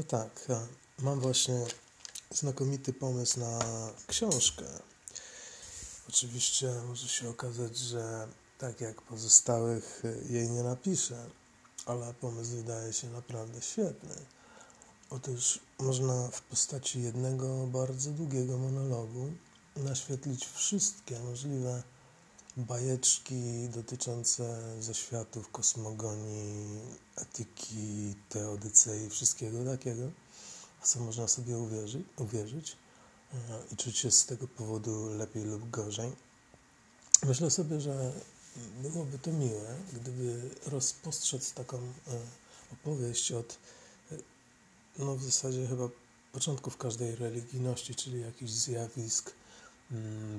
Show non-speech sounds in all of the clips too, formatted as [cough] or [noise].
No tak, mam właśnie znakomity pomysł na książkę. Oczywiście może się okazać, że tak jak pozostałych jej nie napiszę, ale pomysł wydaje się naprawdę świetny. Otóż można w postaci jednego bardzo długiego monologu naświetlić wszystkie możliwe bajeczki dotyczące zaświatów, kosmogonii, etyki, teodycei, wszystkiego takiego, w co można sobie uwierzyć, uwierzyć e, i czuć się z tego powodu lepiej lub gorzej. Myślę sobie, że byłoby to miłe, gdyby rozpostrzec taką e, opowieść od, e, no w zasadzie chyba początków każdej religijności, czyli jakichś zjawisk,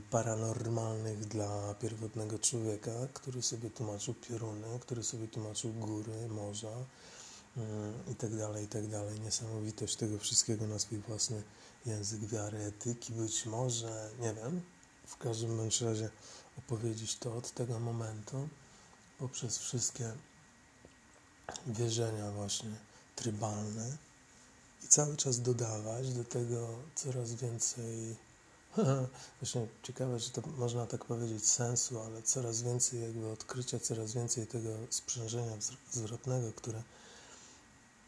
paranormalnych dla pierwotnego człowieka, który sobie tłumaczył pioruny, który sobie tłumaczył góry, morza mm, i tak tak. Niesamowitość tego wszystkiego na swój własny język wiary, etyki, być może, nie wiem, w każdym bądź razie opowiedzieć to od tego momentu poprzez wszystkie wierzenia właśnie trybalne i cały czas dodawać do tego coraz więcej [laughs] Właśnie ciekawe, że to można tak powiedzieć sensu, ale coraz więcej jakby odkrycia, coraz więcej tego sprzężenia zwrotnego, które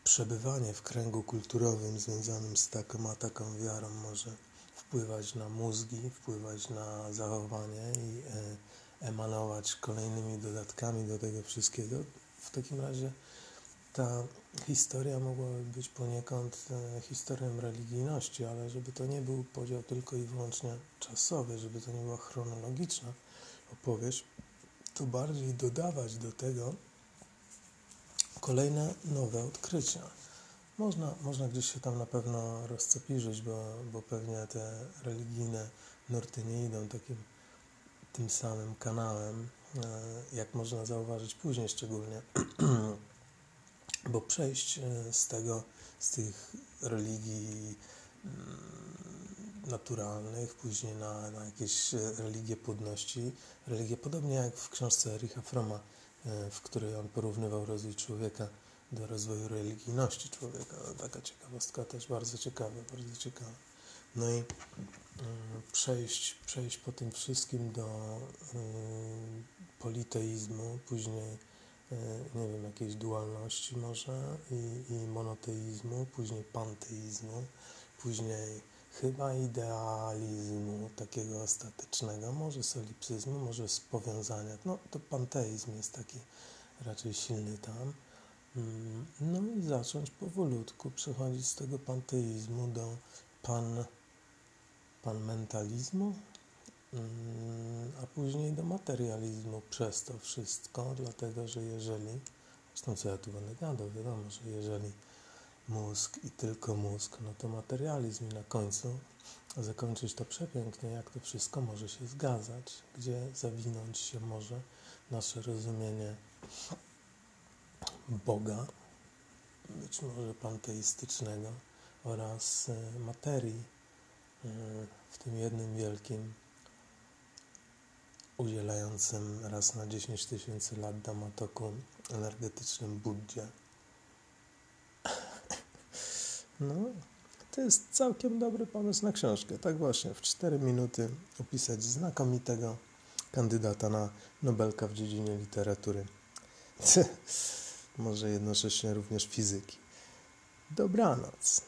przebywanie w kręgu kulturowym związanym z taką a taką wiarą może wpływać na mózgi, wpływać na zachowanie i e, emanować kolejnymi dodatkami do tego wszystkiego. W takim razie ta historia mogłaby być poniekąd e, historią religijności, ale żeby to nie był podział tylko i wyłącznie czasowy, żeby to nie była chronologiczna opowieść, to bardziej dodawać do tego kolejne nowe odkrycia. Można, można gdzieś się tam na pewno rozcepiżyć, bo, bo pewnie te religijne nurty nie idą takim tym samym kanałem, e, jak można zauważyć później szczególnie [clears throat] bo przejść e, z tego, z tych religii mm, naturalnych, później na, na jakieś e, religie płodności, religie podobnie jak w książce Ericha Froma, e, w której on porównywał rozwój człowieka do rozwoju religijności człowieka. Taka ciekawostka też bardzo ciekawa, bardzo ciekawa. No i mm, przejść, przejść po tym wszystkim do politeizmu, później nie wiem, jakiejś dualności może i, i monoteizmu, później panteizmu, później chyba idealizmu takiego ostatecznego, może solipsyzmu, może z powiązania. No to panteizm jest taki raczej silny tam. Mm, no i zacząć powolutku przechodzić z tego panteizmu do pan, pan mentalizmu, Mm, a później do materializmu przez to wszystko, dlatego że jeżeli, zresztą co ja tu będę gadał, wiadomo, że jeżeli mózg i tylko mózg, no to materializm i na końcu zakończyć to przepięknie, jak to wszystko może się zgadzać, gdzie zawinąć się może nasze rozumienie Boga, być może panteistycznego oraz e, materii e, w tym jednym wielkim udzielającym raz na 10 tysięcy lat damatoku energetycznym Buddzie. [laughs] No, to jest całkiem dobry pomysł na książkę. Tak właśnie, w 4 minuty opisać znakomitego kandydata na Nobelka w dziedzinie literatury. [laughs] Może jednocześnie również fizyki. Dobranoc.